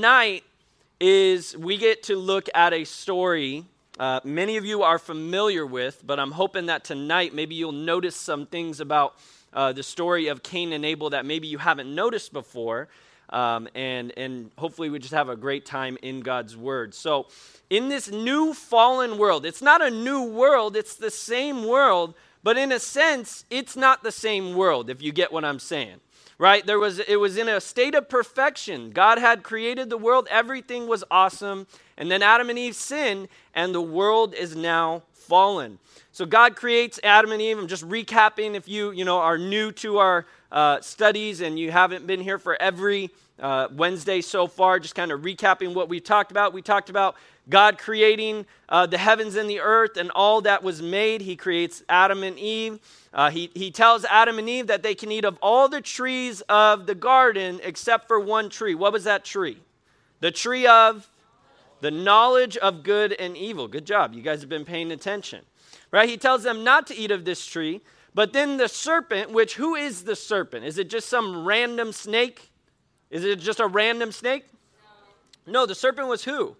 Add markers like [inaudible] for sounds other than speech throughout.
tonight is we get to look at a story uh, many of you are familiar with, but I'm hoping that tonight maybe you'll notice some things about uh, the story of Cain and Abel that maybe you haven't noticed before. Um, and, and hopefully we just have a great time in God's Word. So, in this new fallen world, it's not a new world, it's the same world, but in a sense, it's not the same world, if you get what I'm saying. Right? There was it was in a state of perfection. God had created the world, everything was awesome, and then Adam and Eve sin, and the world is now fallen. So God creates Adam and Eve. I'm just recapping if you, you know, are new to our uh, studies and you haven't been here for every uh, Wednesday so far, just kind of recapping what we talked about. We talked about God creating uh, the heavens and the earth and all that was made. He creates Adam and Eve. Uh, he, he tells Adam and Eve that they can eat of all the trees of the garden except for one tree. What was that tree? The tree of the knowledge of good and evil. Good job. You guys have been paying attention. Right? He tells them not to eat of this tree. But then the serpent, which who is the serpent? Is it just some random snake? Is it just a random snake? No, the serpent was who?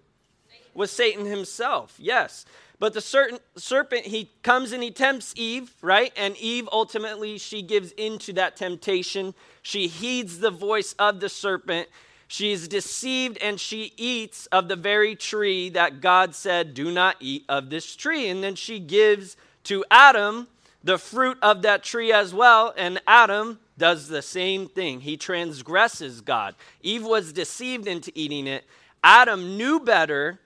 Was Satan himself. Yes. But the certain serpent, he comes and he tempts Eve, right? And Eve ultimately she gives into that temptation. She heeds the voice of the serpent she is deceived and she eats of the very tree that God said, Do not eat of this tree. And then she gives to Adam the fruit of that tree as well. And Adam does the same thing. He transgresses God. Eve was deceived into eating it. Adam knew better,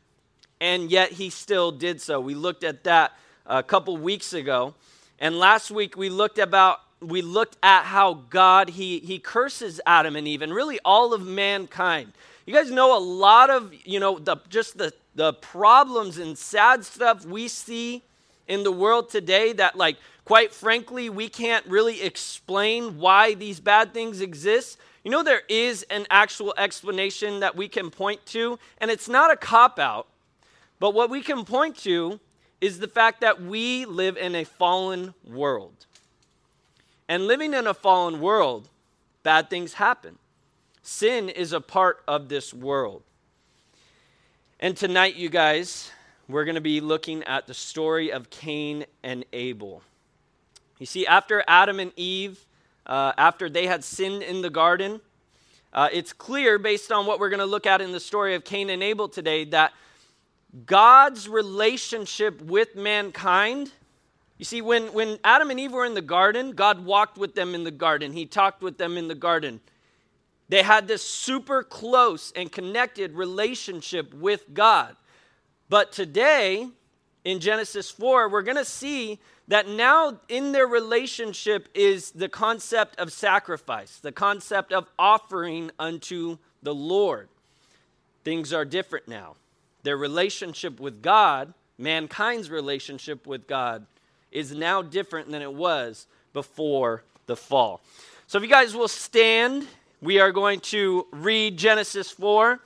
and yet he still did so. We looked at that a couple weeks ago. And last week we looked about we looked at how God he he curses Adam and Eve and really all of mankind. You guys know a lot of, you know, the just the the problems and sad stuff we see in the world today that like quite frankly we can't really explain why these bad things exist. You know there is an actual explanation that we can point to and it's not a cop out. But what we can point to is the fact that we live in a fallen world. And living in a fallen world, bad things happen. Sin is a part of this world. And tonight, you guys, we're going to be looking at the story of Cain and Abel. You see, after Adam and Eve, uh, after they had sinned in the garden, uh, it's clear based on what we're going to look at in the story of Cain and Abel today that God's relationship with mankind you see, when, when Adam and Eve were in the garden, God walked with them in the garden, He talked with them in the garden. They had this super close and connected relationship with God. But today, in Genesis 4, we're going to see that now in their relationship is the concept of sacrifice, the concept of offering unto the Lord. Things are different now. Their relationship with God, mankind's relationship with God, is now different than it was before the fall. So if you guys will stand, we are going to read Genesis 4.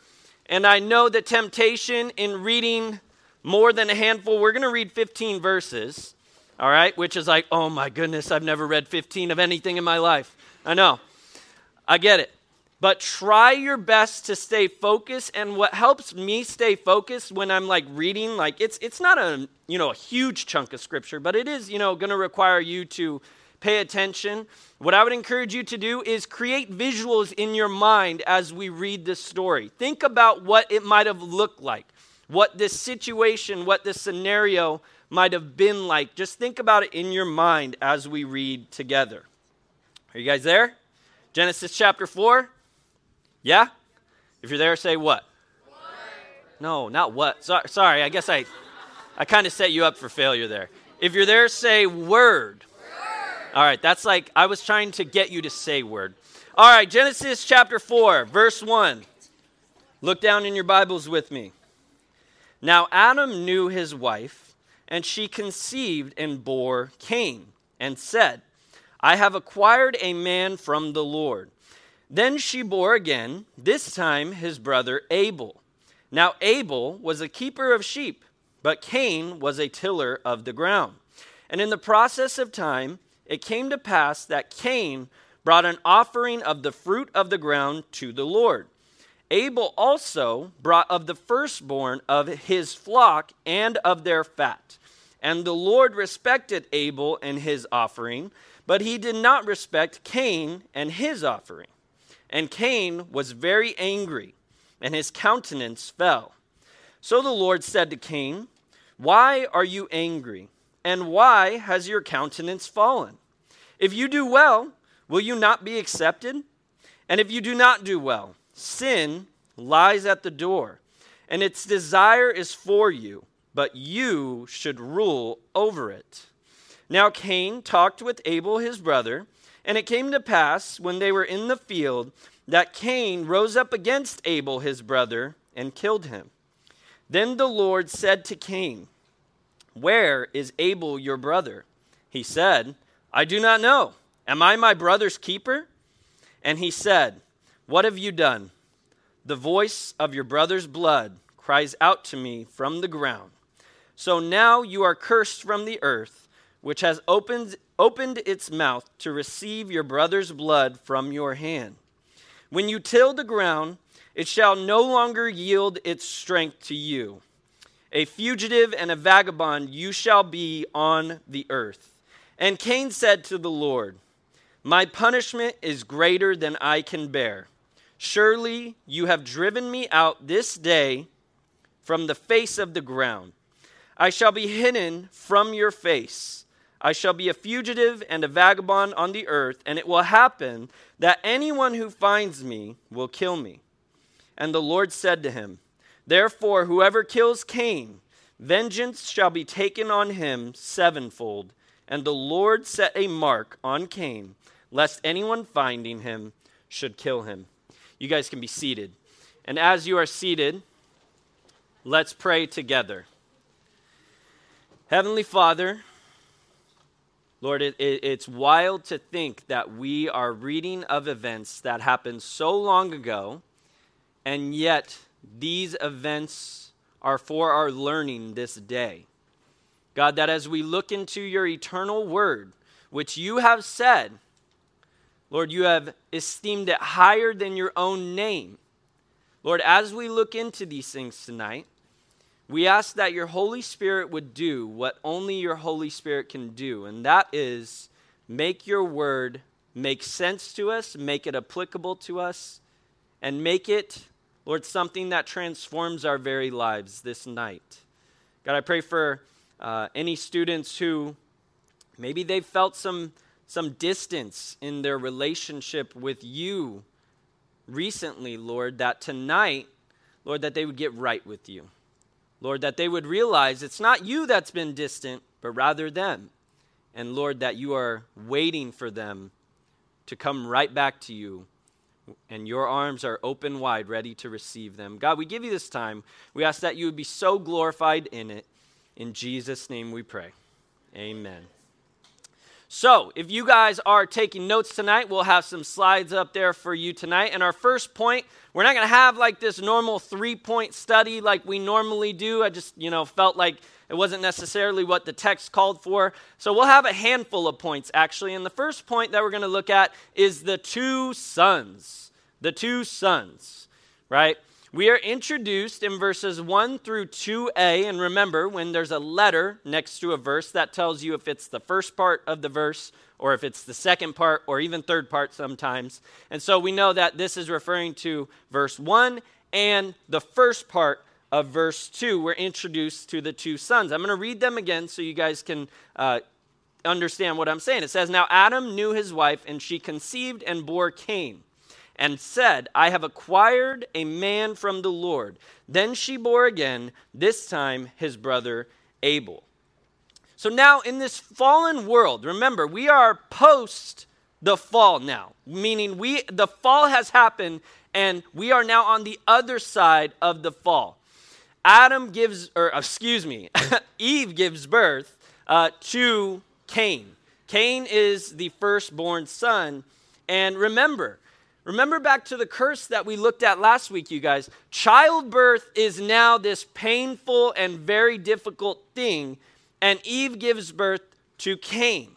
And I know the temptation in reading more than a handful, we're going to read 15 verses, all right, which is like, oh my goodness, I've never read 15 of anything in my life. I know. I get it. But try your best to stay focused. And what helps me stay focused when I'm like reading, like it's it's not a you know a huge chunk of scripture, but it is, you know, gonna require you to pay attention. What I would encourage you to do is create visuals in your mind as we read this story. Think about what it might have looked like, what this situation, what this scenario might have been like. Just think about it in your mind as we read together. Are you guys there? Genesis chapter 4. Yeah? If you're there, say what? No, not what. So, sorry, I guess I, I kind of set you up for failure there. If you're there, say word. word. All right, that's like I was trying to get you to say word. All right, Genesis chapter 4, verse 1. Look down in your Bibles with me. Now Adam knew his wife, and she conceived and bore Cain, and said, I have acquired a man from the Lord. Then she bore again, this time his brother Abel. Now Abel was a keeper of sheep, but Cain was a tiller of the ground. And in the process of time, it came to pass that Cain brought an offering of the fruit of the ground to the Lord. Abel also brought of the firstborn of his flock and of their fat. And the Lord respected Abel and his offering, but he did not respect Cain and his offering. And Cain was very angry, and his countenance fell. So the Lord said to Cain, Why are you angry? And why has your countenance fallen? If you do well, will you not be accepted? And if you do not do well, sin lies at the door, and its desire is for you, but you should rule over it. Now Cain talked with Abel his brother, and it came to pass when they were in the field that Cain rose up against Abel his brother and killed him. Then the Lord said to Cain, Where is Abel your brother? He said, I do not know. Am I my brother's keeper? And he said, What have you done? The voice of your brother's blood cries out to me from the ground. So now you are cursed from the earth, which has opened, opened its mouth to receive your brother's blood from your hand. When you till the ground, it shall no longer yield its strength to you. A fugitive and a vagabond you shall be on the earth. And Cain said to the Lord, My punishment is greater than I can bear. Surely you have driven me out this day from the face of the ground. I shall be hidden from your face. I shall be a fugitive and a vagabond on the earth, and it will happen that anyone who finds me will kill me. And the Lord said to him, Therefore, whoever kills Cain, vengeance shall be taken on him sevenfold. And the Lord set a mark on Cain, lest anyone finding him should kill him. You guys can be seated. And as you are seated, let's pray together. Heavenly Father, Lord, it, it, it's wild to think that we are reading of events that happened so long ago and yet these events are for our learning this day. God, that as we look into your eternal word, which you have said, Lord, you have esteemed it higher than your own name. Lord, as we look into these things tonight, we ask that your Holy Spirit would do what only your Holy Spirit can do, and that is make your word make sense to us, make it applicable to us, and make it Lord, something that transforms our very lives this night. God, I pray for uh, any students who maybe they've felt some, some distance in their relationship with you recently, Lord, that tonight, Lord, that they would get right with you. Lord, that they would realize it's not you that's been distant, but rather them. And Lord, that you are waiting for them to come right back to you and your arms are open wide, ready to receive them. God, we give you this time. We ask that you would be so glorified in it. In Jesus' name we pray. Amen. So, if you guys are taking notes tonight, we'll have some slides up there for you tonight. And our first point, we're not going to have like this normal three point study like we normally do. I just, you know, felt like it wasn't necessarily what the text called for. So we'll have a handful of points actually. And the first point that we're going to look at is the two sons. The two sons, right? We are introduced in verses 1 through 2a. And remember, when there's a letter next to a verse, that tells you if it's the first part of the verse or if it's the second part or even third part sometimes. And so we know that this is referring to verse 1 and the first part of verse 2, we're introduced to the two sons. I'm going to read them again so you guys can uh, understand what I'm saying. It says, Now Adam knew his wife, and she conceived and bore Cain, and said, I have acquired a man from the Lord. Then she bore again, this time his brother Abel. So now in this fallen world, remember, we are post the fall now, meaning we the fall has happened and we are now on the other side of the fall. Adam gives, or excuse me, [laughs] Eve gives birth uh, to Cain. Cain is the firstborn son. And remember, remember back to the curse that we looked at last week, you guys. Childbirth is now this painful and very difficult thing. And Eve gives birth to Cain.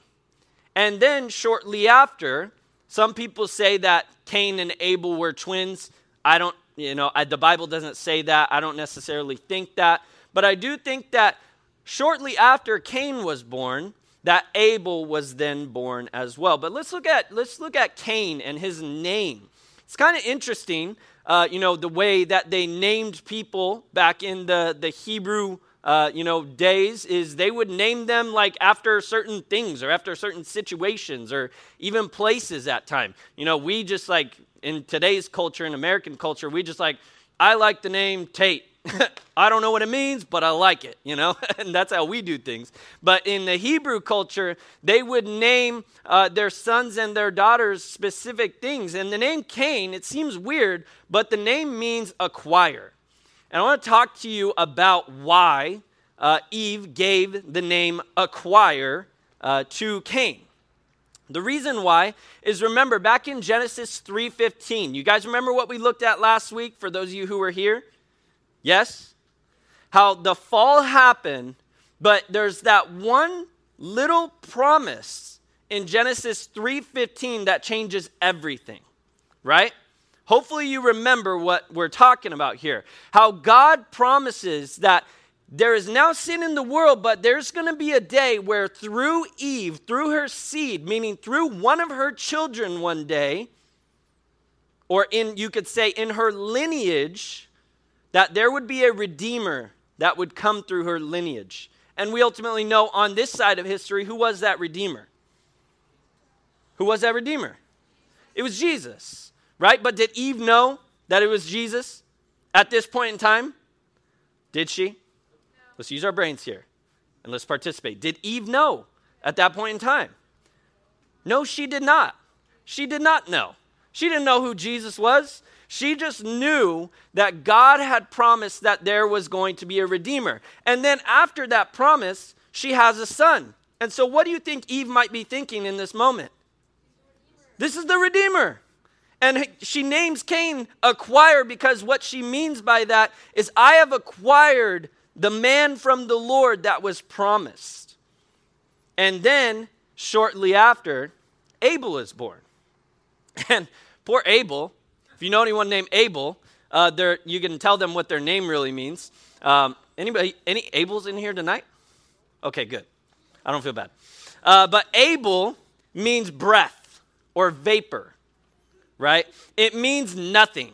And then shortly after, some people say that Cain and Abel were twins. I don't you know, I, the Bible doesn't say that. I don't necessarily think that. But I do think that shortly after Cain was born, that Abel was then born as well. But let's look at let's look at Cain and his name. It's kind of interesting, uh, you know, the way that they named people back in the the Hebrew. Uh, you know, days is they would name them like after certain things or after certain situations or even places at time. You know, we just like in today's culture, in American culture, we just like, I like the name Tate. [laughs] I don't know what it means, but I like it, you know? [laughs] and that's how we do things. But in the Hebrew culture, they would name uh, their sons and their daughters specific things. And the name Cain, it seems weird, but the name means acquire. And I want to talk to you about why uh, Eve gave the name acquire uh, to Cain. The reason why is remember back in Genesis 3:15. You guys remember what we looked at last week for those of you who were here? Yes? How the fall happened, but there's that one little promise in Genesis 3:15 that changes everything. Right? Hopefully you remember what we're talking about here. How God promises that there is now sin in the world, but there's going to be a day where through Eve, through her seed, meaning through one of her children one day, or in you could say in her lineage, that there would be a redeemer that would come through her lineage. And we ultimately know on this side of history who was that redeemer? Who was that redeemer? It was Jesus, right? But did Eve know that it was Jesus at this point in time? Did she? Let's use our brains here and let's participate. Did Eve know at that point in time? No, she did not. She did not know. She didn't know who Jesus was. She just knew that God had promised that there was going to be a redeemer. And then after that promise, she has a son. And so, what do you think Eve might be thinking in this moment? This is the redeemer. And she names Cain acquire because what she means by that is, I have acquired the man from the Lord that was promised. And then, shortly after, Abel is born. [laughs] And poor Abel, if you know anyone named Abel, uh, you can tell them what their name really means. Um, anybody, any Abels in here tonight? Okay, good. I don't feel bad. Uh, but Abel means breath or vapor, right? It means nothing.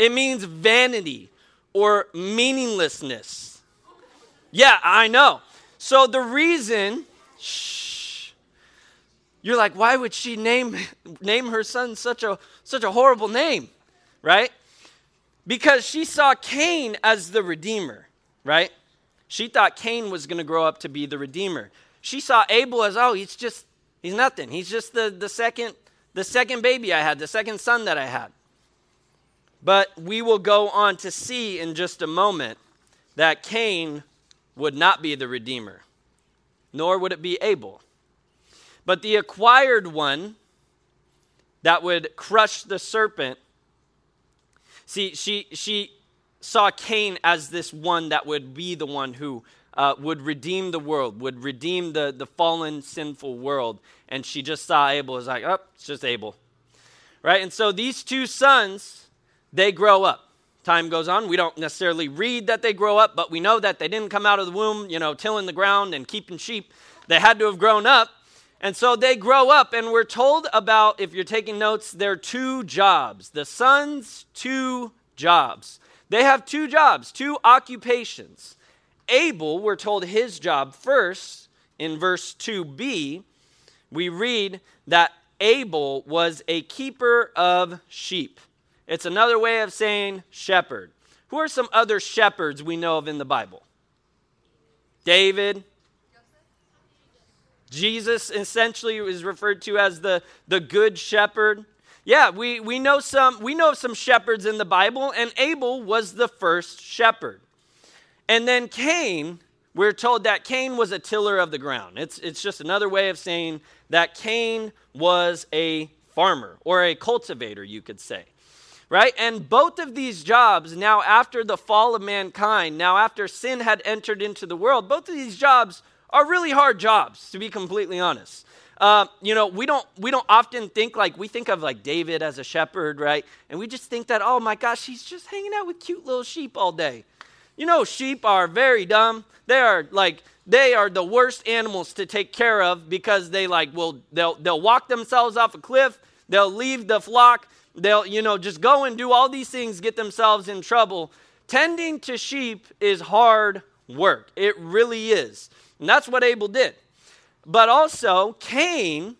It means vanity or meaninglessness. Yeah, I know. So the reason, shh, you're like, why would she name name her son such a such a horrible name, right? Because she saw Cain as the redeemer, right? She thought Cain was going to grow up to be the redeemer. She saw Abel as, oh, he's just he's nothing. He's just the the second the second baby I had, the second son that I had. But we will go on to see in just a moment that Cain would not be the Redeemer, nor would it be Abel. But the acquired one that would crush the serpent, see, she, she saw Cain as this one that would be the one who uh, would redeem the world, would redeem the, the fallen, sinful world. And she just saw Abel as like, oh, it's just Abel. Right? And so these two sons they grow up. Time goes on. We don't necessarily read that they grow up, but we know that they didn't come out of the womb, you know, tilling the ground and keeping sheep. They had to have grown up. And so they grow up, and we're told about, if you're taking notes, their two jobs. The sons' two jobs. They have two jobs, two occupations. Abel, we're told his job first in verse 2b. We read that Abel was a keeper of sheep. It's another way of saying shepherd. Who are some other shepherds we know of in the Bible? David. Jesus essentially is referred to as the, the good shepherd. Yeah, we, we know some we know some shepherds in the Bible, and Abel was the first shepherd. And then Cain, we're told that Cain was a tiller of the ground. It's, it's just another way of saying that Cain was a farmer or a cultivator, you could say right? And both of these jobs, now after the fall of mankind, now after sin had entered into the world, both of these jobs are really hard jobs, to be completely honest. uh, you know, we don't we don't often think like we think of like David as a shepherd, right? And we just think that, oh my gosh, he's just hanging out with cute little sheep all day. You know, sheep are very dumb. They are like they are the worst animals to take care of because they like will they'll they'll walk themselves off a cliff. They'll leave the flock. They'll you know just go and do all these things, get themselves in trouble. Tending to sheep is hard work. It really is. And that's what Abel did. But also, Cain,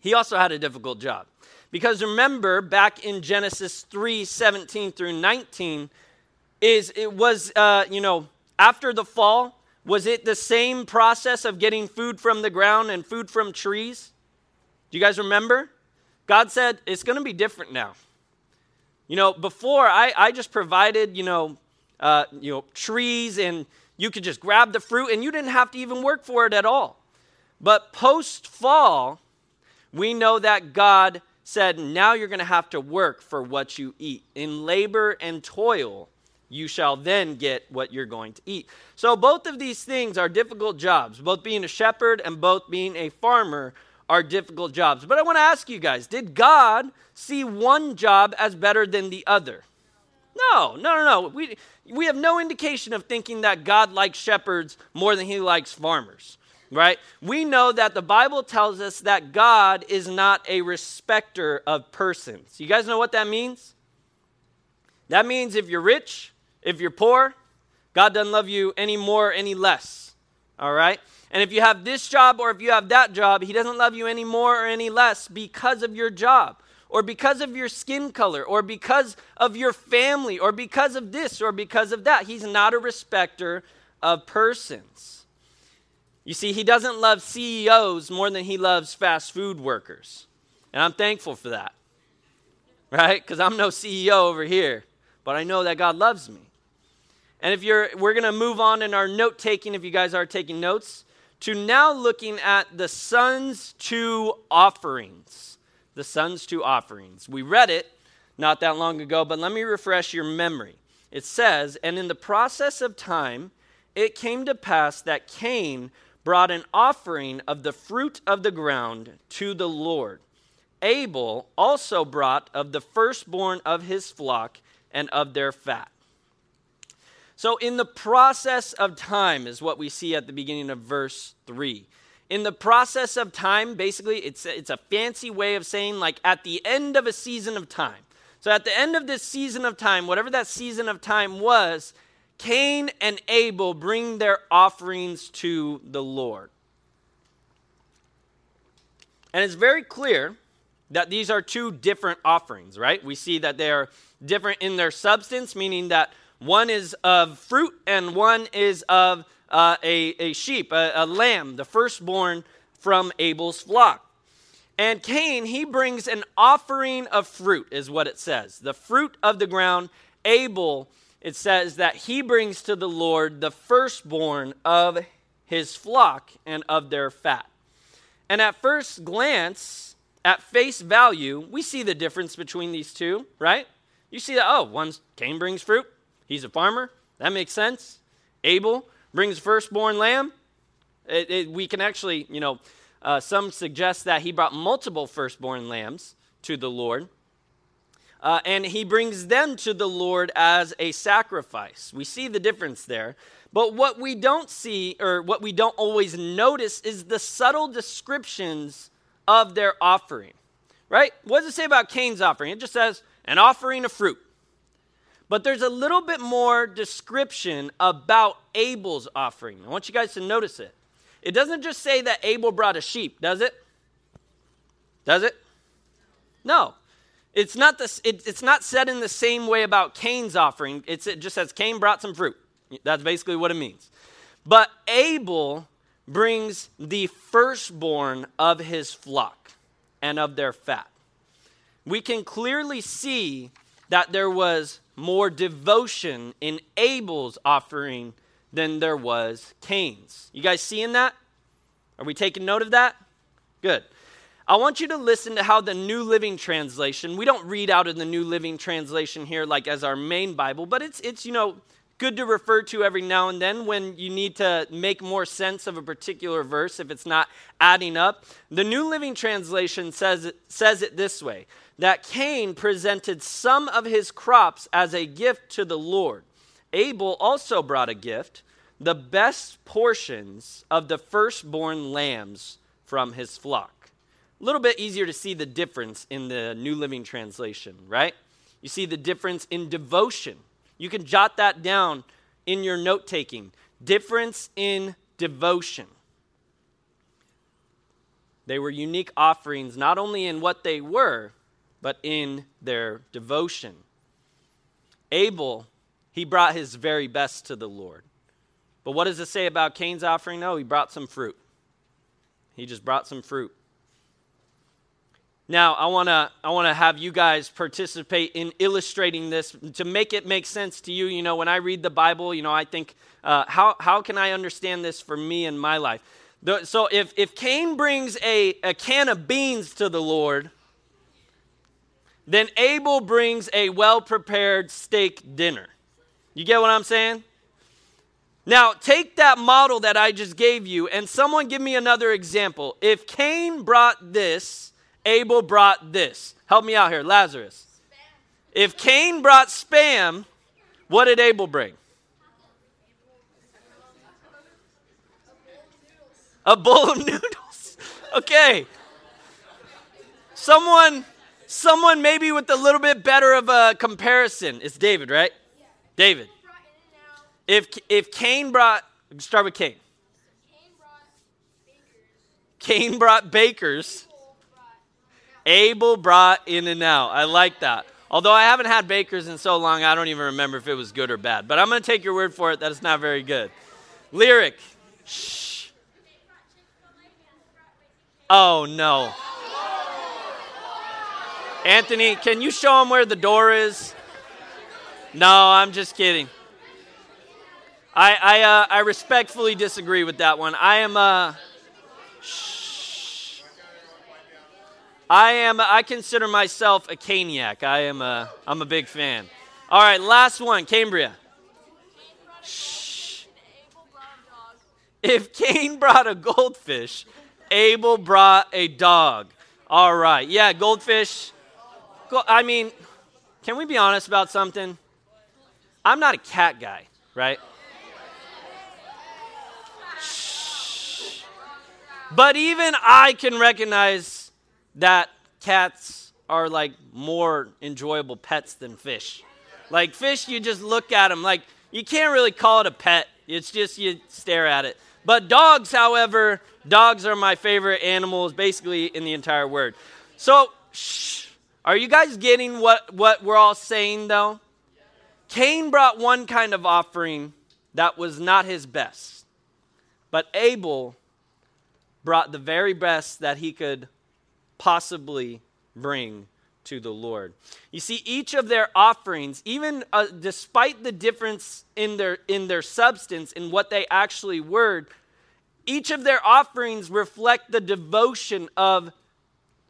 he also had a difficult job. Because remember, back in Genesis 3 17 through 19, is it was, uh, you know, after the fall, was it the same process of getting food from the ground and food from trees? Do you guys remember? God said, it's going to be different now. You know, before I, I just provided, you know, uh, you know, trees and you could just grab the fruit and you didn't have to even work for it at all. But post fall, we know that God said, now you're going to have to work for what you eat. In labor and toil, you shall then get what you're going to eat. So, both of these things are difficult jobs. Both being a shepherd and both being a farmer are difficult jobs. But I want to ask you guys did God see one job as better than the other? No, no, no, no. We, we have no indication of thinking that God likes shepherds more than he likes farmers, right? We know that the Bible tells us that God is not a respecter of persons. You guys know what that means? That means if you're rich, if you're poor, God doesn't love you any more, any less, all right? And if you have this job or if you have that job, He doesn't love you any more or any less because of your job or because of your skin color, or because of your family, or because of this, or because of that. He's not a respecter of persons. You see, he doesn't love CEOs more than he loves fast food workers. And I'm thankful for that, right? Because I'm no CEO over here, but I know that God loves me. And if you're, we're going to move on in our note taking, if you guys are taking notes, to now looking at the son's two offerings the son's two offerings. We read it not that long ago, but let me refresh your memory. It says, And in the process of time, it came to pass that Cain brought an offering of the fruit of the ground to the Lord. Abel also brought of the firstborn of his flock and of their fat. So, in the process of time, is what we see at the beginning of verse 3 in the process of time, basically, it's a, it's a fancy way of saying like at the end of a season of time. So at the end of this season of time, whatever that season of time was, Cain and Abel bring their offerings to the Lord. And it's very clear that these are two different offerings, right? We see that they are different in their substance, meaning that one is of fruit and one is of uh, a, a sheep, a, a lamb, the firstborn from Abel's flock. And Cain, he brings an offering of fruit, is what it says. The fruit of the ground. Abel, it says that he brings to the Lord the firstborn of his flock and of their fat. And at first glance, at face value, we see the difference between these two, right? You see that, oh, one's Cain brings fruit, he's a farmer, that makes sense. Abel, brings firstborn lamb. It, it, we can actually, you know, uh, some suggest that he brought multiple firstborn lambs to the Lord. Uh, and he brings them to the Lord as a sacrifice. We see the difference there. But what we don't see, or what we don't always notice, is the subtle descriptions of their offering. Right? What does it say about Cain's offering? It just says, an offering of fruit. But there's a little bit more description about Abel's offering. I want you guys to notice it. It doesn't just say that Abel brought a sheep, does it? Does it? No. It's not, this, it, it's not said in the same way about Cain's offering. It's, it just says Cain brought some fruit. That's basically what it means. But Abel brings the firstborn of his flock and of their fat. We can clearly see that there was more devotion in Abel's offering than there was Cain's. You guys seeing that? Are we taking note of that? Good. I want you to listen to how the New Living Translation, we don't read out of the New Living Translation here like as our main Bible, but it's it's you know good to refer to every now and then when you need to make more sense of a particular verse if it's not adding up. The New Living Translation says it, says it this way that Cain presented some of his crops as a gift to the Lord. Abel also brought a gift, the best portions of the firstborn lambs from his flock. A little bit easier to see the difference in the New Living Translation, right? You see the difference in devotion. You can jot that down in your note taking. Difference in devotion. They were unique offerings, not only in what they were, but in their devotion. Abel, he brought his very best to the Lord. But what does it say about Cain's offering? No, he brought some fruit. He just brought some fruit. Now, I want to I want to have you guys participate in illustrating this to make it make sense to you. You know, when I read the Bible, you know, I think, uh, how, how can I understand this for me in my life? The, so if, if Cain brings a, a can of beans to the Lord, then Abel brings a well prepared steak dinner. You get what I'm saying? Now, take that model that I just gave you, and someone give me another example. If Cain brought this, Abel brought this. Help me out here, Lazarus. If Cain brought spam, what did Abel bring? A bowl of [laughs] noodles. Okay. Someone someone maybe with a little bit better of a comparison. It's David, right? David. If if Cain brought start with Cain. Cain brought bakers. Abel brought In-N-Out. I like that. Although I haven't had Baker's in so long, I don't even remember if it was good or bad. But I'm going to take your word for it that it's not very good. Lyric. Shh. Oh, no. Anthony, can you show him where the door is? No, I'm just kidding. I, I, uh, I respectfully disagree with that one. I am, uh, shh. I am. I consider myself a caniac. I am a. I'm a big fan. All right, last one, Cambria. Shh. If Cain brought a goldfish, Abel brought a dog. All right. Yeah, goldfish. I mean, can we be honest about something? I'm not a cat guy, right? Shh. But even I can recognize that cats are like more enjoyable pets than fish. Like fish, you just look at them like you can't really call it a pet. It's just you stare at it. But dogs, however, dogs are my favorite animals basically in the entire word. So, shh, are you guys getting what, what we're all saying though? Cain brought one kind of offering that was not his best. But Abel brought the very best that he could possibly bring to the Lord. You see, each of their offerings, even uh, despite the difference in their, in their substance, in what they actually were, each of their offerings reflect the devotion of,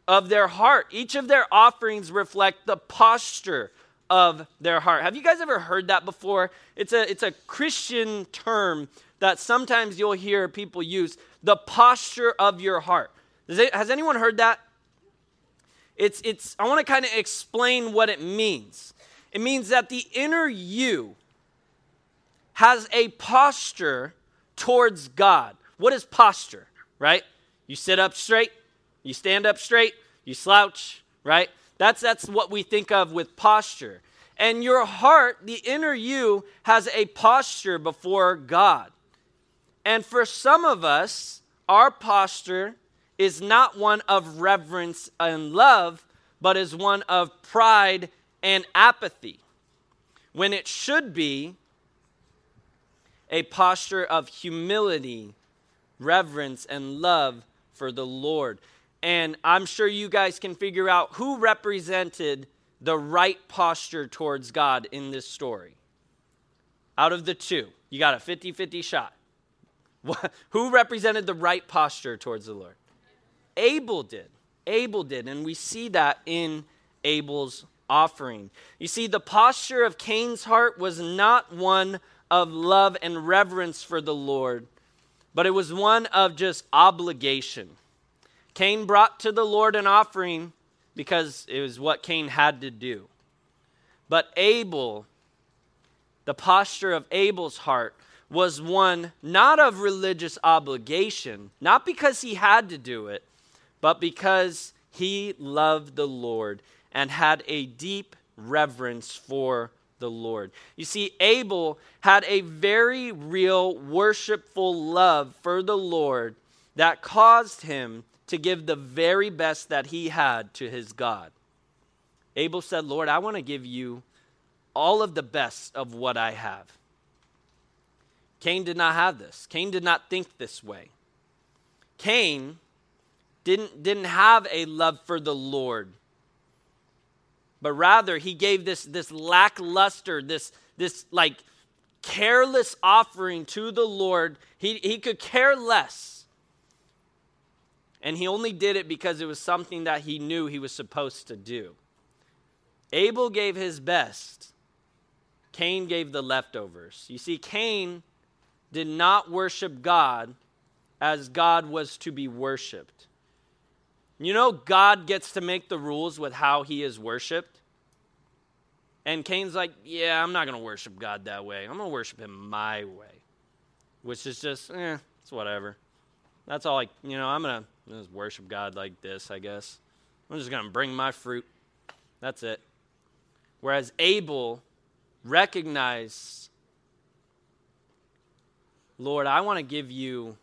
of their heart. Each of their offerings reflect the posture of their heart. Have you guys ever heard that before? It's a, it's a Christian term that sometimes you'll hear people use the posture of your heart. Has anyone heard that? It's, it's, I want to kind of explain what it means. It means that the inner you has a posture towards God. What is posture, right? You sit up straight, you stand up straight, you slouch, right? That's, that's what we think of with posture. And your heart, the inner you, has a posture before God. And for some of us, our posture is not one of reverence and love, but is one of pride and apathy, when it should be a posture of humility, reverence, and love for the Lord. And I'm sure you guys can figure out who represented the right posture towards God in this story. Out of the two, you got a 50 50 shot. [laughs] who represented the right posture towards the Lord? Abel did. Abel did. And we see that in Abel's offering. You see, the posture of Cain's heart was not one of love and reverence for the Lord, but it was one of just obligation. Cain brought to the Lord an offering because it was what Cain had to do. But Abel, the posture of Abel's heart was one not of religious obligation, not because he had to do it, but because he loved the Lord and had a deep reverence for the Lord. You see, Abel had a very real worshipful love for the Lord that caused him to give the very best that he had to his God. Abel said, Lord, I want to give you all of the best of what I have. Cain did not have this. Cain did not think this way. Cain didn't, didn't have a love for the Lord, but rather he gave this, this lackluster, this, this like careless offering to the Lord. He, he could care less. And he only did it because it was something that he knew he was supposed to do. Abel gave his best, Cain gave the leftovers. You see, Cain did not worship God as God was to be worshiped. You know, God gets to make the rules with how he is worshiped. And Cain's like, yeah, I'm not going to worship God that way. I'm going to worship him my way, which is just, eh, it's whatever. That's all I, you know, I'm going to worship God like this, I guess. I'm just going to bring my fruit. That's it. Whereas Abel recognized Lord, I want to give you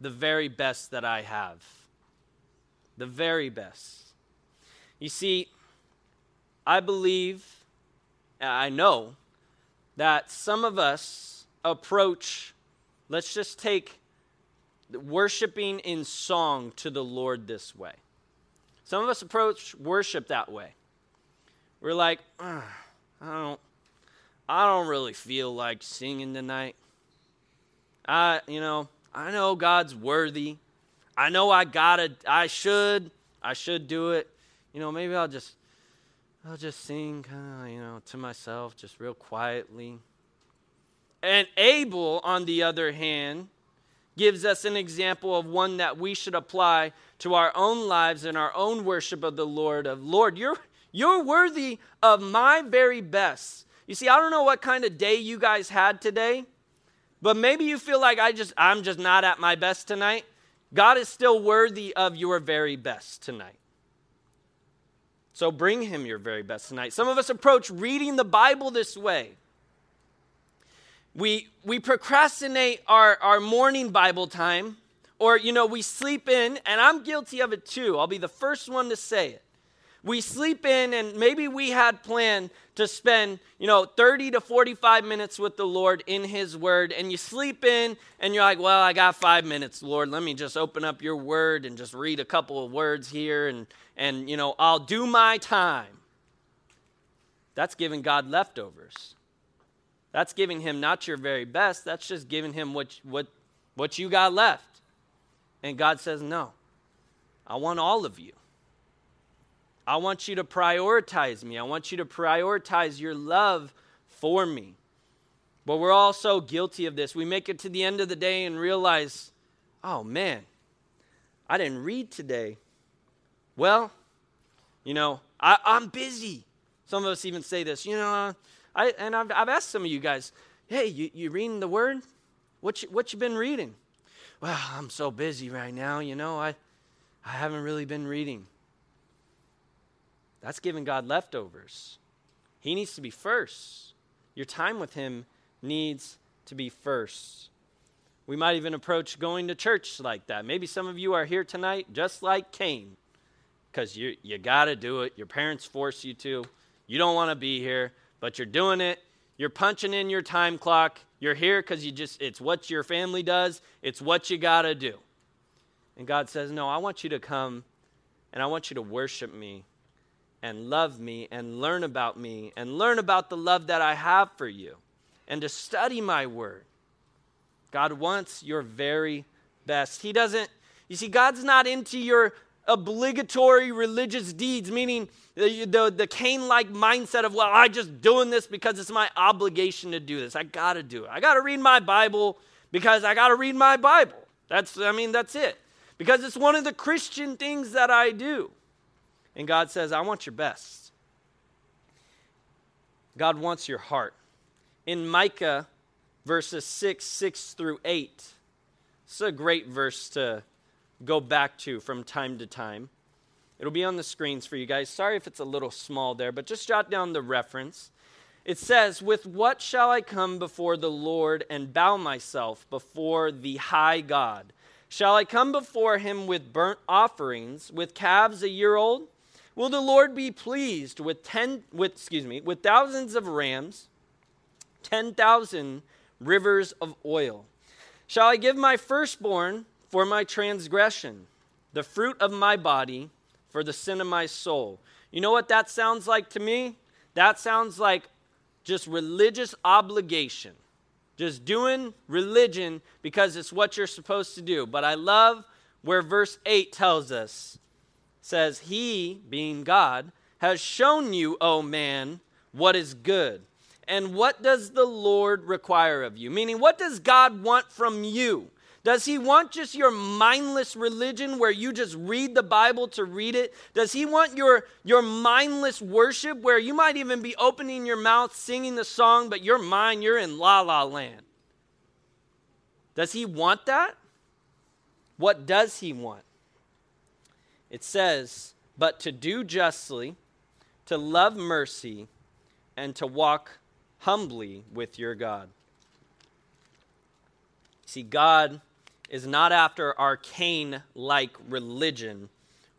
the very best that I have. The very best. You see, I believe, I know, that some of us approach, let's just take worshiping in song to the Lord this way. Some of us approach worship that way. We're like, ah, I don't, I don't really feel like singing tonight. I, you know, I know God's worthy. I know I gotta, I should, I should do it. You know, maybe I'll just, I'll just sing kind of, you know, to myself, just real quietly. And Abel, on the other hand, gives us an example of one that we should apply to our own lives and our own worship of the Lord. Of Lord, you're you're worthy of my very best. You see, I don't know what kind of day you guys had today. But maybe you feel like I just I'm just not at my best tonight. God is still worthy of your very best tonight. So bring him your very best tonight. Some of us approach reading the Bible this way. We we procrastinate our, our morning Bible time, or you know, we sleep in, and I'm guilty of it too. I'll be the first one to say it we sleep in and maybe we had planned to spend you know 30 to 45 minutes with the lord in his word and you sleep in and you're like well i got five minutes lord. Let me just open up your word and just read a couple of words here and and you know i'll do my time. That's giving god leftovers. That's giving him not your very best. That's just giving him what what what you got left. And god says no. I want all of you I want you to prioritize me. I want you to prioritize your love for me. But we're all so guilty of this. We make it to the end of the day and realize, oh man, I didn't read today. Well, you know, I, am busy. Some of us even say this, you know, I, and I've, I've asked some of you guys, hey, you, you reading the word? What you, what you been reading? Well, I'm so busy right now, you know, I, I haven't really been reading. That's giving God leftovers. He needs to be first. Your time with Him needs to be first. We might even approach going to church like that. Maybe some of you are here tonight just like Cain because you, you got to do it. Your parents force you to. You don't want to be here, but you're doing it. You're punching in your time clock. You're here because you just, it's what your family does, it's what you got to do. And God says, No, I want you to come and I want you to worship me and love me and learn about me and learn about the love that I have for you and to study my word. God wants your very best. He doesn't, you see, God's not into your obligatory religious deeds, meaning the, the, the Cain like mindset of, well, I'm just doing this because it's my obligation to do this. I got to do it. I got to read my Bible because I got to read my Bible. That's, I mean, that's it. Because it's one of the Christian things that I do. And God says, I want your best. God wants your heart. In Micah verses 6, 6 through 8, it's a great verse to go back to from time to time. It'll be on the screens for you guys. Sorry if it's a little small there, but just jot down the reference. It says, With what shall I come before the Lord and bow myself before the high God? Shall I come before him with burnt offerings, with calves a year old? Will the Lord be pleased with ten with excuse me, with thousands of rams, ten thousand rivers of oil? Shall I give my firstborn for my transgression, the fruit of my body for the sin of my soul. You know what that sounds like to me? That sounds like just religious obligation. Just doing religion because it's what you're supposed to do. But I love where verse 8 tells us says, He, being God, has shown you, O man, what is good. And what does the Lord require of you? Meaning, what does God want from you? Does he want just your mindless religion where you just read the Bible to read it? Does he want your, your mindless worship where you might even be opening your mouth singing the song, but your mind, you're in la la land? Does he want that? What does he want? It says, but to do justly, to love mercy, and to walk humbly with your God. See, God is not after a Cain like religion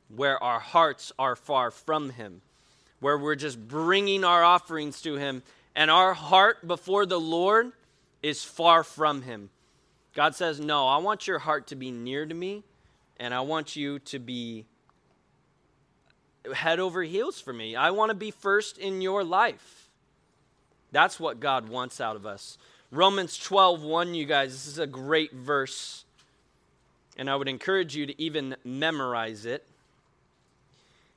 where our hearts are far from Him, where we're just bringing our offerings to Him and our heart before the Lord is far from Him. God says, No, I want your heart to be near to me, and I want you to be head over heels for me. I want to be first in your life. That's what God wants out of us. Romans 12, 1, you guys, this is a great verse and I would encourage you to even memorize it.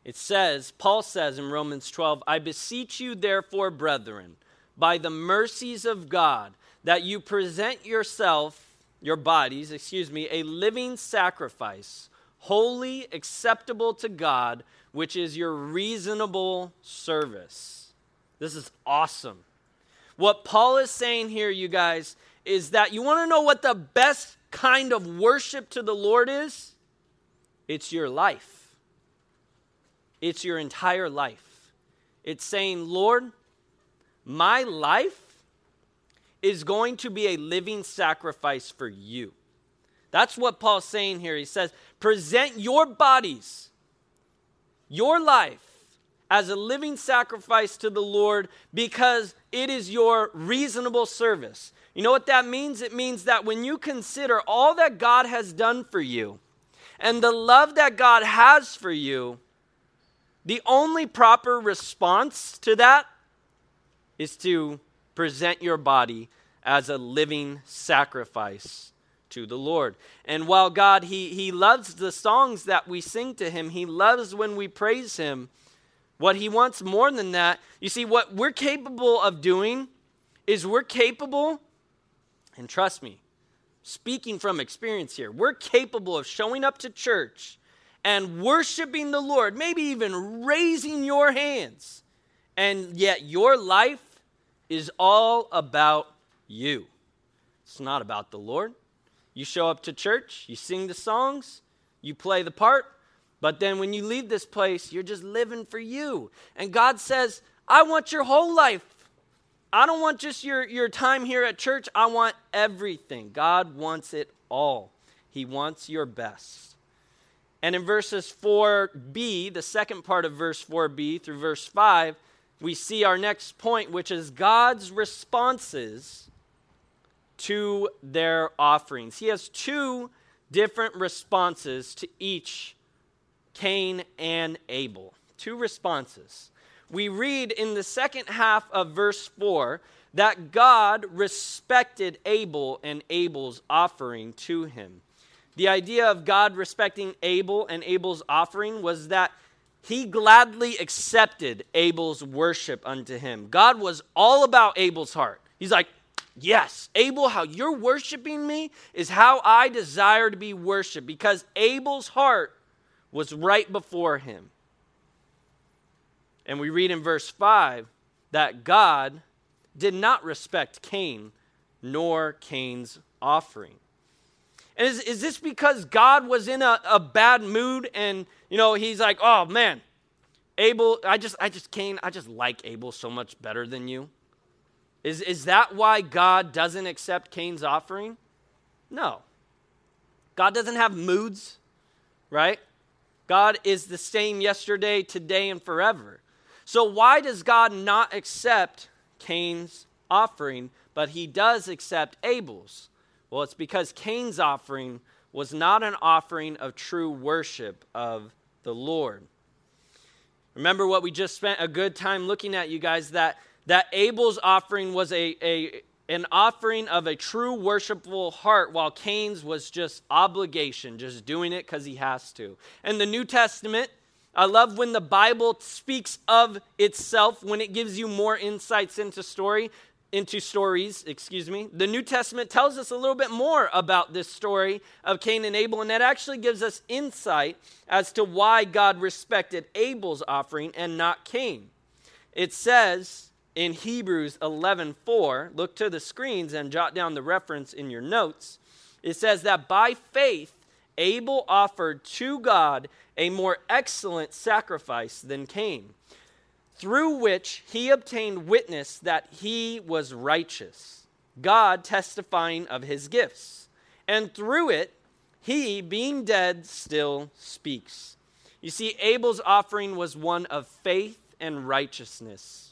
It says, Paul says in Romans 12, I beseech you, therefore, brethren, by the mercies of God, that you present yourself, your bodies, excuse me, a living sacrifice, holy, acceptable to God, which is your reasonable service. This is awesome. What Paul is saying here, you guys, is that you want to know what the best kind of worship to the Lord is? It's your life. It's your entire life. It's saying, Lord, my life is going to be a living sacrifice for you. That's what Paul's saying here. He says, present your bodies, your life, as a living sacrifice to the Lord because it is your reasonable service. You know what that means? It means that when you consider all that God has done for you and the love that God has for you, the only proper response to that is to present your body as a living sacrifice to the Lord. And while God, he, he loves the songs that we sing to Him, He loves when we praise Him. What He wants more than that, you see, what we're capable of doing is we're capable and trust me, speaking from experience here, we're capable of showing up to church and worshiping the Lord, maybe even raising your hands, and yet your life is all about you. It's not about the Lord. You show up to church, you sing the songs, you play the part, but then when you leave this place, you're just living for you. And God says, I want your whole life I don't want just your, your time here at church. I want everything. God wants it all. He wants your best. And in verses 4b, the second part of verse 4b through verse 5, we see our next point, which is God's responses to their offerings. He has two different responses to each Cain and Abel. Two responses we read in the second half of verse 4 that God respected Abel and Abel's offering to him. the idea of God respecting Abel and Abel's offering was that he gladly accepted Abel's worship unto him. God was all about Abel's heart. He's like, Yes, Abel, how you're worshiping me is how I desire to be worshiped because Abel's heart was right before him. And we read in verse 5 that God did not respect Cain nor Cain's offering. And is, is this because God was in a, a bad mood and, you know, he's like, oh man, Abel, I just, I just, Cain, I just like Abel so much better than you? Is, is that why God doesn't accept Cain's offering? No. God doesn't have moods, right? God is the same yesterday, today, and forever. So, why does God not accept Cain's offering, but he does accept Abel's? Well, it's because Cain's offering was not an offering of true worship of the Lord. Remember what we just spent a good time looking at, you guys, that, that Abel's offering was a, a, an offering of a true worshipful heart, while Cain's was just obligation, just doing it because he has to. And the New Testament, I love when the Bible speaks of itself, when it gives you more insights into story, into stories, excuse me. The New Testament tells us a little bit more about this story of Cain and Abel, and that actually gives us insight as to why God respected Abel's offering and not Cain. It says, in Hebrews 11:4, look to the screens and jot down the reference in your notes. It says that by faith Abel offered to God a more excellent sacrifice than Cain, through which he obtained witness that he was righteous, God testifying of his gifts. And through it, he, being dead, still speaks. You see, Abel's offering was one of faith and righteousness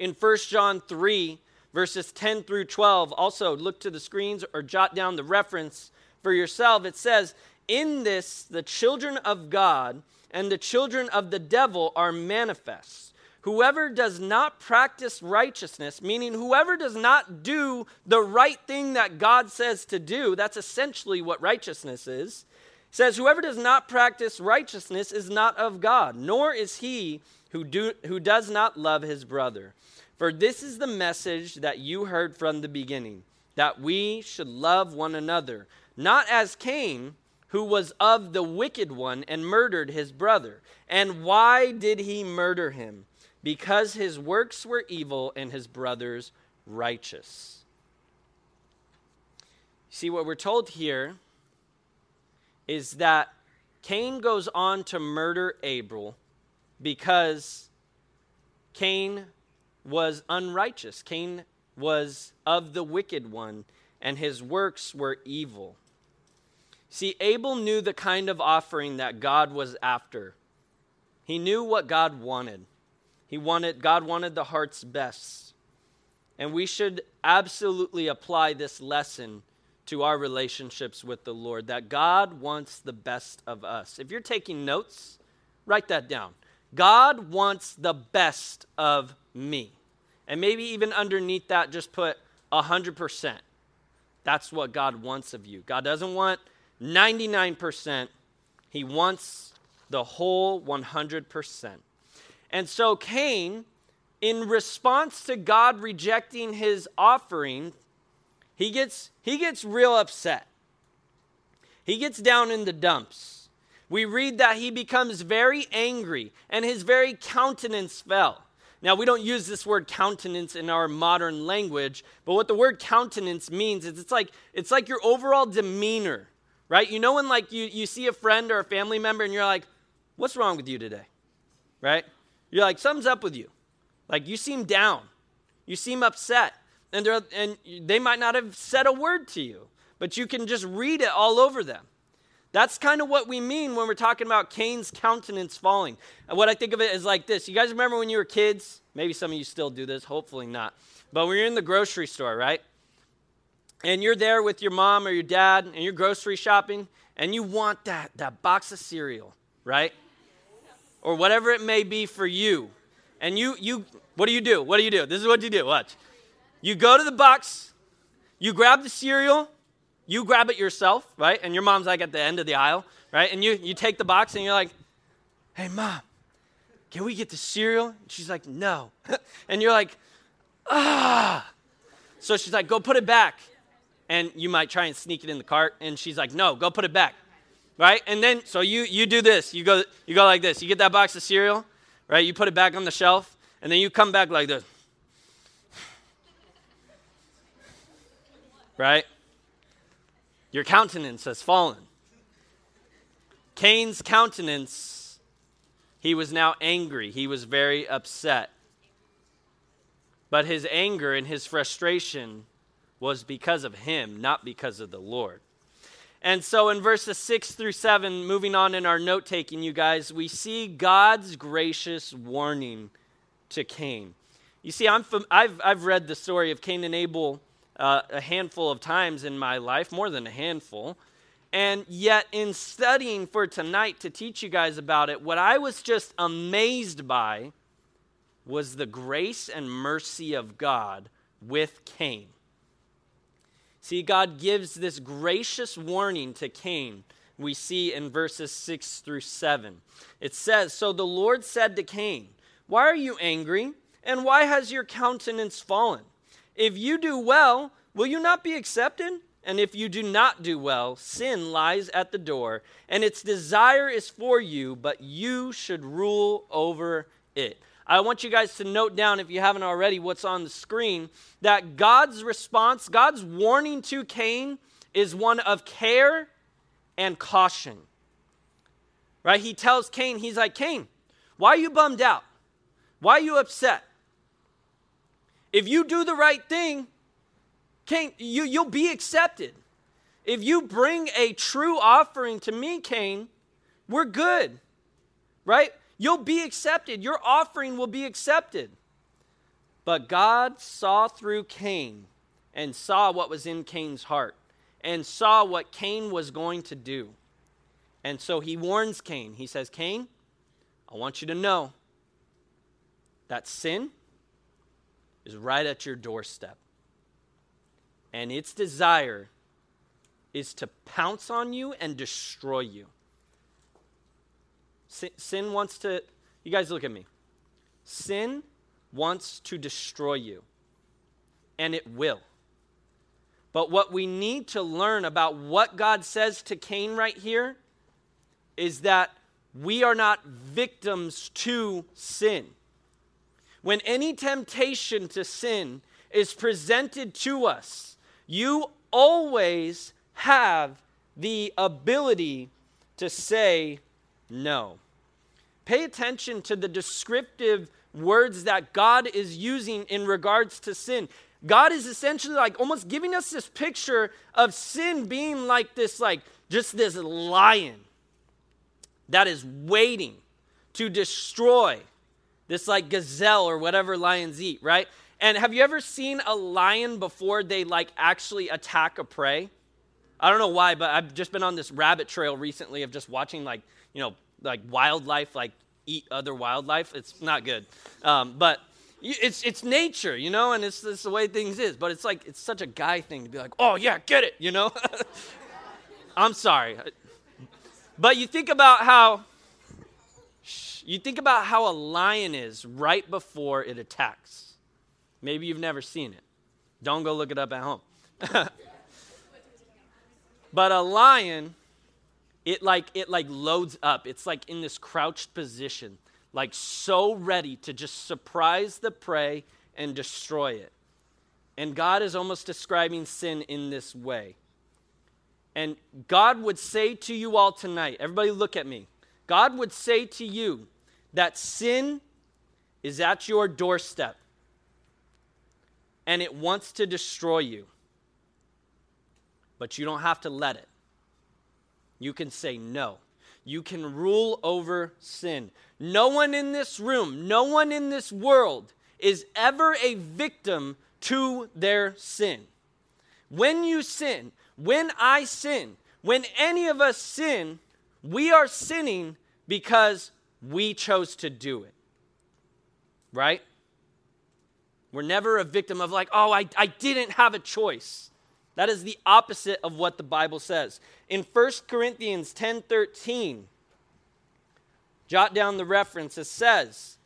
in 1 John 3, verses 10 through 12. Also, look to the screens or jot down the reference for yourself. It says, In this, the children of God and the children of the devil are manifest. Whoever does not practice righteousness, meaning whoever does not do the right thing that God says to do, that's essentially what righteousness is, says, Whoever does not practice righteousness is not of God, nor is he who, do, who does not love his brother. For this is the message that you heard from the beginning that we should love one another, not as Cain, who was of the wicked one and murdered his brother. And why did he murder him? Because his works were evil and his brother's righteous. See, what we're told here is that Cain goes on to murder Abel because Cain was unrighteous. Cain was of the wicked one, and his works were evil. See, Abel knew the kind of offering that God was after. He knew what God wanted. He wanted God wanted the heart's best. And we should absolutely apply this lesson to our relationships with the Lord that God wants the best of us. If you're taking notes, write that down. God wants the best of me. And maybe even underneath that, just put 100%. That's what God wants of you. God doesn't want 99%, He wants the whole 100%. And so Cain, in response to God rejecting his offering, he gets, he gets real upset. He gets down in the dumps. We read that he becomes very angry and his very countenance fell. Now, we don't use this word countenance in our modern language, but what the word countenance means is it's like, it's like your overall demeanor, right? You know when like you, you see a friend or a family member and you're like, what's wrong with you today? Right? You're like, something's up with you. Like you seem down. You seem upset. And, and they might not have said a word to you, but you can just read it all over them. That's kind of what we mean when we're talking about Cain's countenance falling. And what I think of it is like this. You guys remember when you were kids? Maybe some of you still do this, hopefully not. But you're in the grocery store, right? And you're there with your mom or your dad and you're grocery shopping and you want that, that box of cereal, right? Or whatever it may be for you. And you, you, what do you do? What do you do? This is what you do. Watch. You go to the box, you grab the cereal, you grab it yourself, right? And your mom's like at the end of the aisle, right? And you, you take the box and you're like, hey, mom, can we get the cereal? And she's like, no. [laughs] and you're like, ah. So she's like, go put it back. And you might try and sneak it in the cart. And she's like, no, go put it back. Right? And then, so you, you do this. You go, you go like this. You get that box of cereal, right? You put it back on the shelf. And then you come back like this. Right? Your countenance has fallen. Cain's countenance, he was now angry. He was very upset. But his anger and his frustration was because of him, not because of the Lord. And so in verses 6 through 7, moving on in our note taking, you guys, we see God's gracious warning to Cain. You see, I'm, I've, I've read the story of Cain and Abel uh, a handful of times in my life, more than a handful. And yet, in studying for tonight to teach you guys about it, what I was just amazed by was the grace and mercy of God with Cain. See, God gives this gracious warning to Cain. We see in verses 6 through 7. It says So the Lord said to Cain, Why are you angry? And why has your countenance fallen? If you do well, will you not be accepted? And if you do not do well, sin lies at the door, and its desire is for you, but you should rule over it. I want you guys to note down, if you haven't already, what's on the screen that God's response, God's warning to Cain is one of care and caution. Right? He tells Cain, he's like, Cain, why are you bummed out? Why are you upset? If you do the right thing, Cain, you, you'll be accepted. If you bring a true offering to me, Cain, we're good, right? You'll be accepted. Your offering will be accepted. But God saw through Cain and saw what was in Cain's heart and saw what Cain was going to do. And so he warns Cain. He says, Cain, I want you to know that sin is right at your doorstep. And its desire is to pounce on you and destroy you. Sin, sin wants to, you guys look at me. Sin wants to destroy you, and it will. But what we need to learn about what God says to Cain right here is that we are not victims to sin. When any temptation to sin is presented to us, you always have the ability to say no. Pay attention to the descriptive words that God is using in regards to sin. God is essentially like almost giving us this picture of sin being like this, like just this lion that is waiting to destroy this like gazelle or whatever lions eat, right? And have you ever seen a lion before they like actually attack a prey? I don't know why, but I've just been on this rabbit trail recently of just watching like, you know, like wildlife like eat other wildlife. It's not good. Um, but it's it's nature, you know, and it's, it's the way things is. But it's like it's such a guy thing to be like, oh yeah, get it, you know. [laughs] I'm sorry, but you think about how you think about how a lion is right before it attacks. Maybe you've never seen it. Don't go look it up at home. [laughs] but a lion, it like it like loads up. It's like in this crouched position, like so ready to just surprise the prey and destroy it. And God is almost describing sin in this way. And God would say to you all tonight, everybody look at me. God would say to you that sin is at your doorstep and it wants to destroy you. But you don't have to let it. You can say no. You can rule over sin. No one in this room, no one in this world is ever a victim to their sin. When you sin, when I sin, when any of us sin, we are sinning because we chose to do it. Right? We're never a victim of, like, oh, I, I didn't have a choice. That is the opposite of what the Bible says. In 1 Corinthians 10:13, jot down the reference. It says,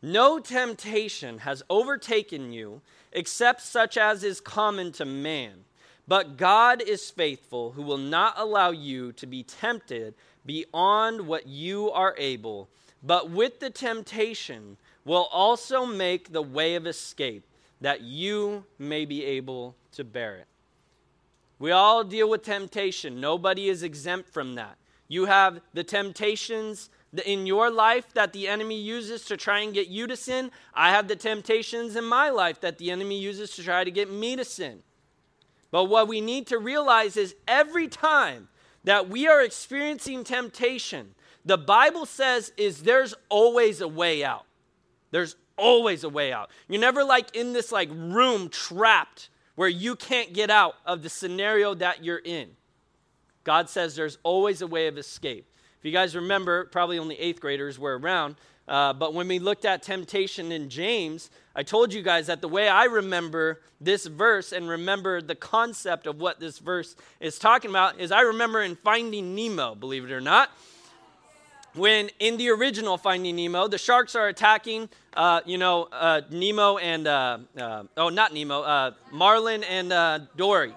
"No temptation has overtaken you except such as is common to man. But God is faithful, who will not allow you to be tempted beyond what you are able, but with the temptation will also make the way of escape, that you may be able to bear it. We all deal with temptation. Nobody is exempt from that. You have the temptations in your life that the enemy uses to try and get you to sin. I have the temptations in my life that the enemy uses to try to get me to sin. But what we need to realize is every time that we are experiencing temptation, the Bible says is there's always a way out. There's always a way out. You're never like in this like room trapped where you can't get out of the scenario that you're in. God says there's always a way of escape. If you guys remember, probably only eighth graders were around, uh, but when we looked at temptation in James, I told you guys that the way I remember this verse and remember the concept of what this verse is talking about is I remember in Finding Nemo, believe it or not. When in the original Finding Nemo, the sharks are attacking, uh, you know, uh, Nemo and, uh, uh, oh, not Nemo, uh, Marlin and Dory.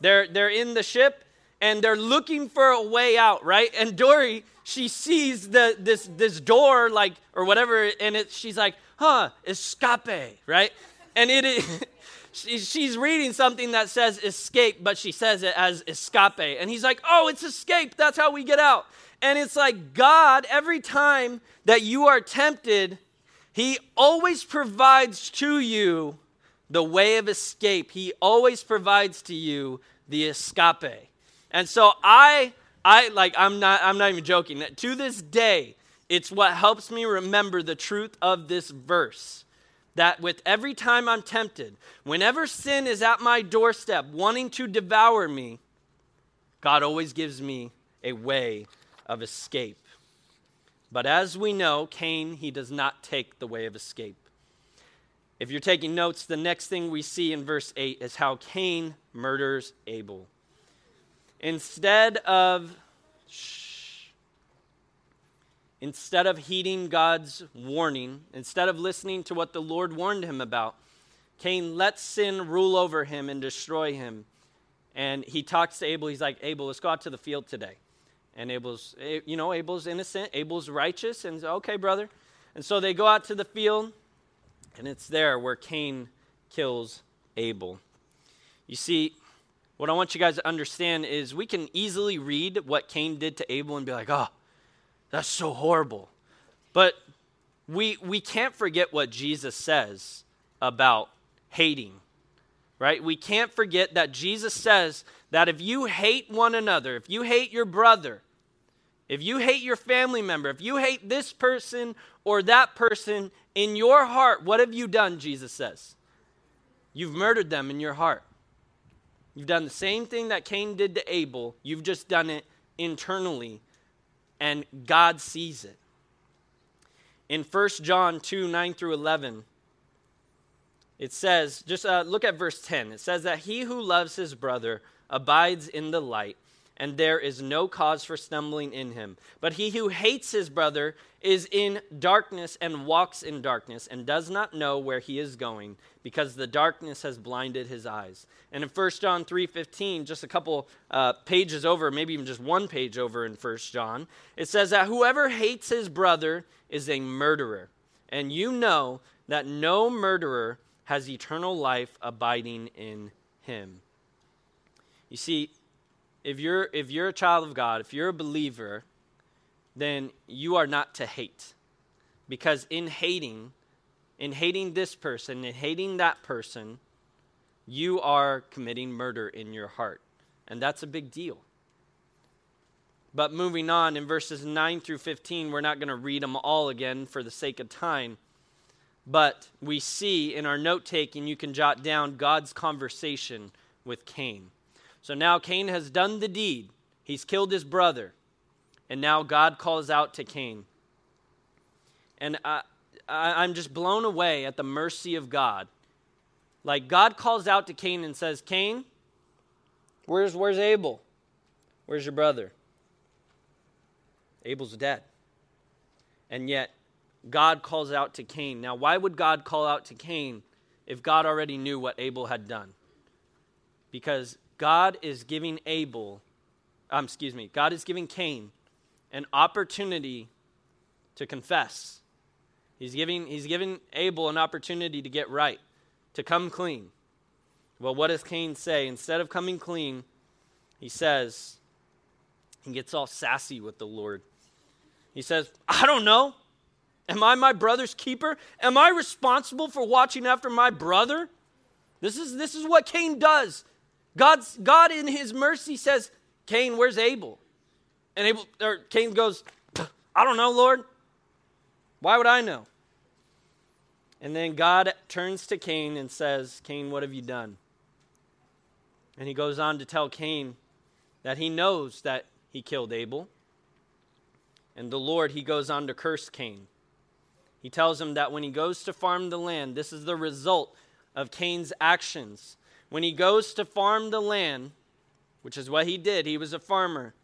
They're, they're in the ship and they're looking for a way out, right? And Dory, she sees the this this door like or whatever, and it she's like, huh, escape, right? And it is [laughs] she's reading something that says escape, but she says it as escape. And he's like, oh, it's escape. That's how we get out. And it's like God, every time that you are tempted, He always provides to you the way of escape. He always provides to you the escape. And so I I like I'm not I'm not even joking. To this day, it's what helps me remember the truth of this verse. That with every time I'm tempted, whenever sin is at my doorstep wanting to devour me, God always gives me a way of escape. But as we know, Cain, he does not take the way of escape. If you're taking notes, the next thing we see in verse 8 is how Cain murders Abel. Instead of shh, instead of heeding God's warning, instead of listening to what the Lord warned him about, Cain lets sin rule over him and destroy him. And he talks to Abel. He's like, Abel, let's go out to the field today. And Abel's, you know, Abel's innocent. Abel's righteous. And okay, brother. And so they go out to the field, and it's there where Cain kills Abel. You see, what I want you guys to understand is we can easily read what Cain did to Abel and be like, oh, that's so horrible. But we, we can't forget what Jesus says about hating, right? We can't forget that Jesus says that if you hate one another, if you hate your brother, if you hate your family member, if you hate this person or that person in your heart, what have you done, Jesus says? You've murdered them in your heart. You've done the same thing that Cain did to Abel, you've just done it internally, and God sees it. In 1 John 2 9 through 11, it says, just uh, look at verse 10. It says that he who loves his brother abides in the light, and there is no cause for stumbling in him. But he who hates his brother is in darkness and walks in darkness and does not know where he is going because the darkness has blinded his eyes. And in 1 John 3:15, just a couple uh, pages over, maybe even just one page over in 1 John, it says that whoever hates his brother is a murderer. And you know that no murderer has eternal life abiding in him. You see, if you're if you're a child of God, if you're a believer, then you are not to hate. Because in hating, in hating this person and hating that person, you are committing murder in your heart. And that's a big deal. But moving on in verses 9 through 15, we're not going to read them all again for the sake of time. But we see in our note taking, you can jot down God's conversation with Cain. So now Cain has done the deed. He's killed his brother. And now God calls out to Cain. And I, I, I'm just blown away at the mercy of God. Like God calls out to Cain and says, Cain, Where's, where's Abel? Where's your brother? Abel's dead. And yet, God calls out to Cain. Now, why would God call out to Cain if God already knew what Abel had done? Because God is giving Abel, um, excuse me, God is giving Cain an opportunity to confess. He's giving, he's giving Abel an opportunity to get right, to come clean. Well, what does Cain say? Instead of coming clean, he says, he gets all sassy with the Lord. He says, I don't know. Am I my brother's keeper? Am I responsible for watching after my brother? This is, this is what Cain does. God's, God, in his mercy, says, Cain, where's Abel? And Abel, or Cain goes, I don't know, Lord. Why would I know? And then God turns to Cain and says, Cain, what have you done? And he goes on to tell Cain that he knows that he killed Abel. And the Lord, he goes on to curse Cain. He tells him that when he goes to farm the land, this is the result of Cain's actions. When he goes to farm the land, which is what he did, he was a farmer,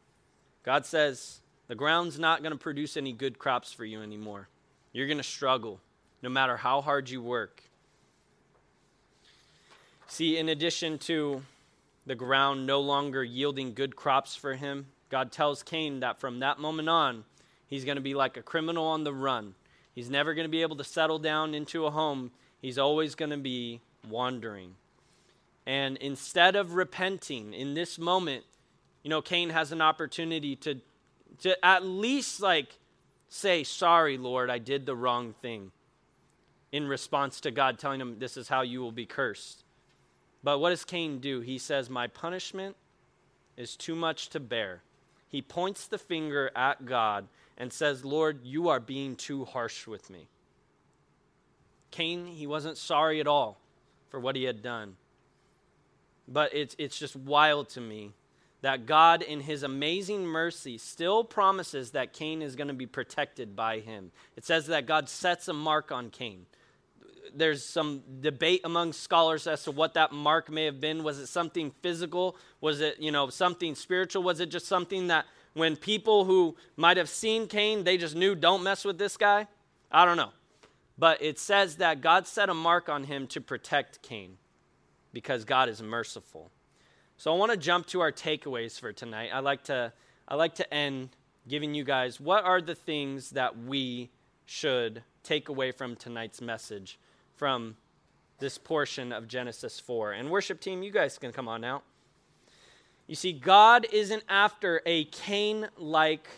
God says, the ground's not going to produce any good crops for you anymore. You're going to struggle no matter how hard you work. See, in addition to the ground no longer yielding good crops for him, God tells Cain that from that moment on, he's going to be like a criminal on the run. He's never going to be able to settle down into a home. He's always going to be wandering. And instead of repenting in this moment, you know, Cain has an opportunity to, to at least like say, Sorry, Lord, I did the wrong thing, in response to God telling him, This is how you will be cursed. But what does Cain do? He says, My punishment is too much to bear. He points the finger at God and says, Lord, you are being too harsh with me. Cain, he wasn't sorry at all for what he had done. But it's, it's just wild to me that God, in his amazing mercy, still promises that Cain is going to be protected by him. It says that God sets a mark on Cain. There's some debate among scholars as to what that mark may have been. Was it something physical? Was it, you know, something spiritual? Was it just something that when people who might have seen Cain, they just knew, don't mess with this guy? I don't know. But it says that God set a mark on him to protect Cain because God is merciful. So I want to jump to our takeaways for tonight. I like to I like to end giving you guys what are the things that we should take away from tonight's message from this portion of Genesis 4. And worship team, you guys can come on out. You see, God isn't after a Cain like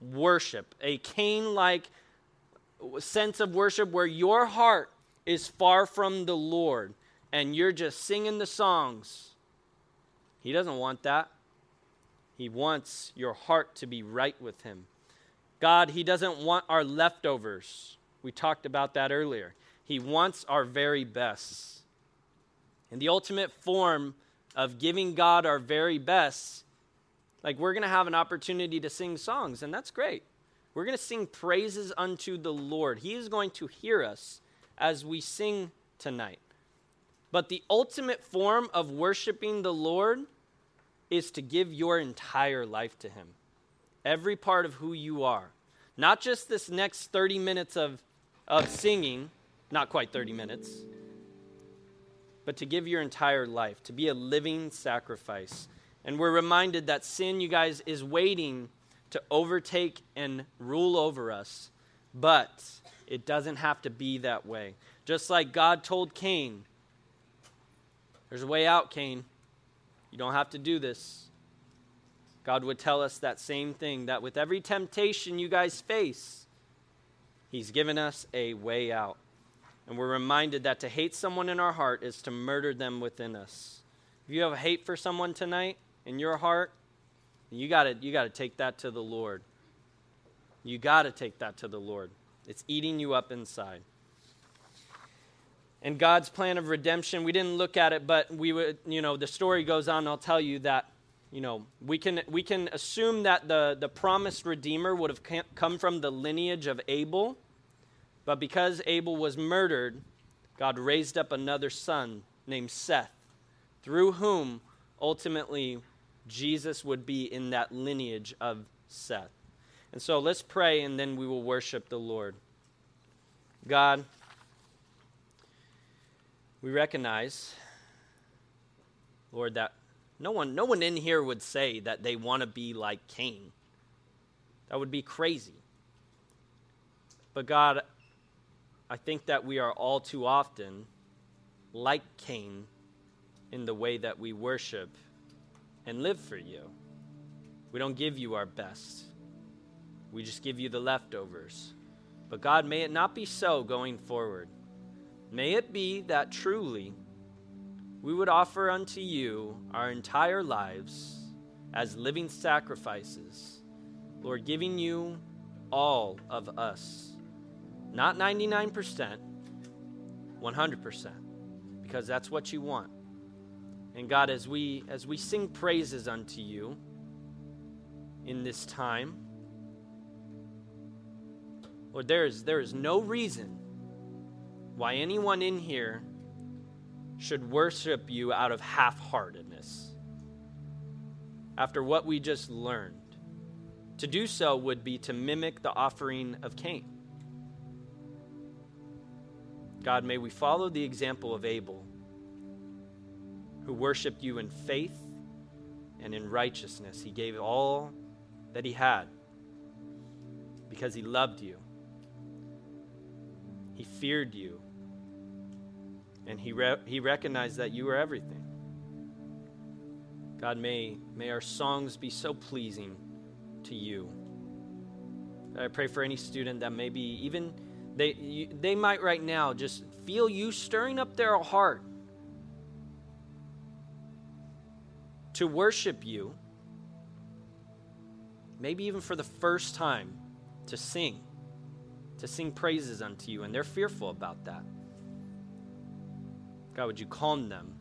worship, a Cain like sense of worship where your heart is far from the Lord and you're just singing the songs. He doesn't want that. He wants your heart to be right with Him. God, He doesn't want our leftovers. We talked about that earlier. He wants our very best. And the ultimate form of giving God our very best, like we're going to have an opportunity to sing songs, and that's great. We're going to sing praises unto the Lord. He is going to hear us as we sing tonight. But the ultimate form of worshiping the Lord is to give your entire life to Him. Every part of who you are. Not just this next 30 minutes of, of singing, not quite 30 minutes, but to give your entire life, to be a living sacrifice. And we're reminded that sin, you guys, is waiting to overtake and rule over us, but it doesn't have to be that way. Just like God told Cain, there's a way out, Cain. You don't have to do this. God would tell us that same thing that with every temptation you guys face, He's given us a way out. And we're reminded that to hate someone in our heart is to murder them within us. If you have a hate for someone tonight in your heart, you got to you got to take that to the Lord. You got to take that to the Lord. It's eating you up inside. And God's plan of redemption, we didn't look at it, but we would, you know, the story goes on. I'll tell you that, you know, we can we can assume that the the promised redeemer would have come from the lineage of Abel but because Abel was murdered, God raised up another son named Seth, through whom ultimately Jesus would be in that lineage of Seth. And so let's pray and then we will worship the Lord. God, we recognize, Lord, that no one, no one in here would say that they want to be like Cain. That would be crazy. But God, I think that we are all too often like Cain in the way that we worship and live for you. We don't give you our best, we just give you the leftovers. But God, may it not be so going forward. May it be that truly we would offer unto you our entire lives as living sacrifices, Lord, giving you all of us. Not 99%, 100%, because that's what you want. And God, as we as we sing praises unto you in this time, Lord, there is there is no reason why anyone in here should worship you out of half-heartedness. After what we just learned, to do so would be to mimic the offering of Cain. God, may we follow the example of Abel who worshiped you in faith and in righteousness. He gave all that he had because he loved you. He feared you. And he, re- he recognized that you were everything. God, may, may our songs be so pleasing to you. I pray for any student that maybe even they, you, they might right now just feel you stirring up their heart to worship you, maybe even for the first time, to sing, to sing praises unto you, and they're fearful about that. God, would you calm them?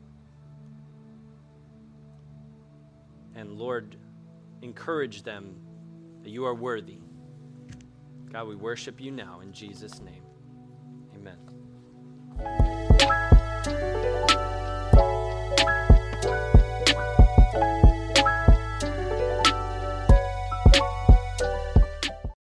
And Lord, encourage them that you are worthy. God, we worship you now in Jesus' name. Amen.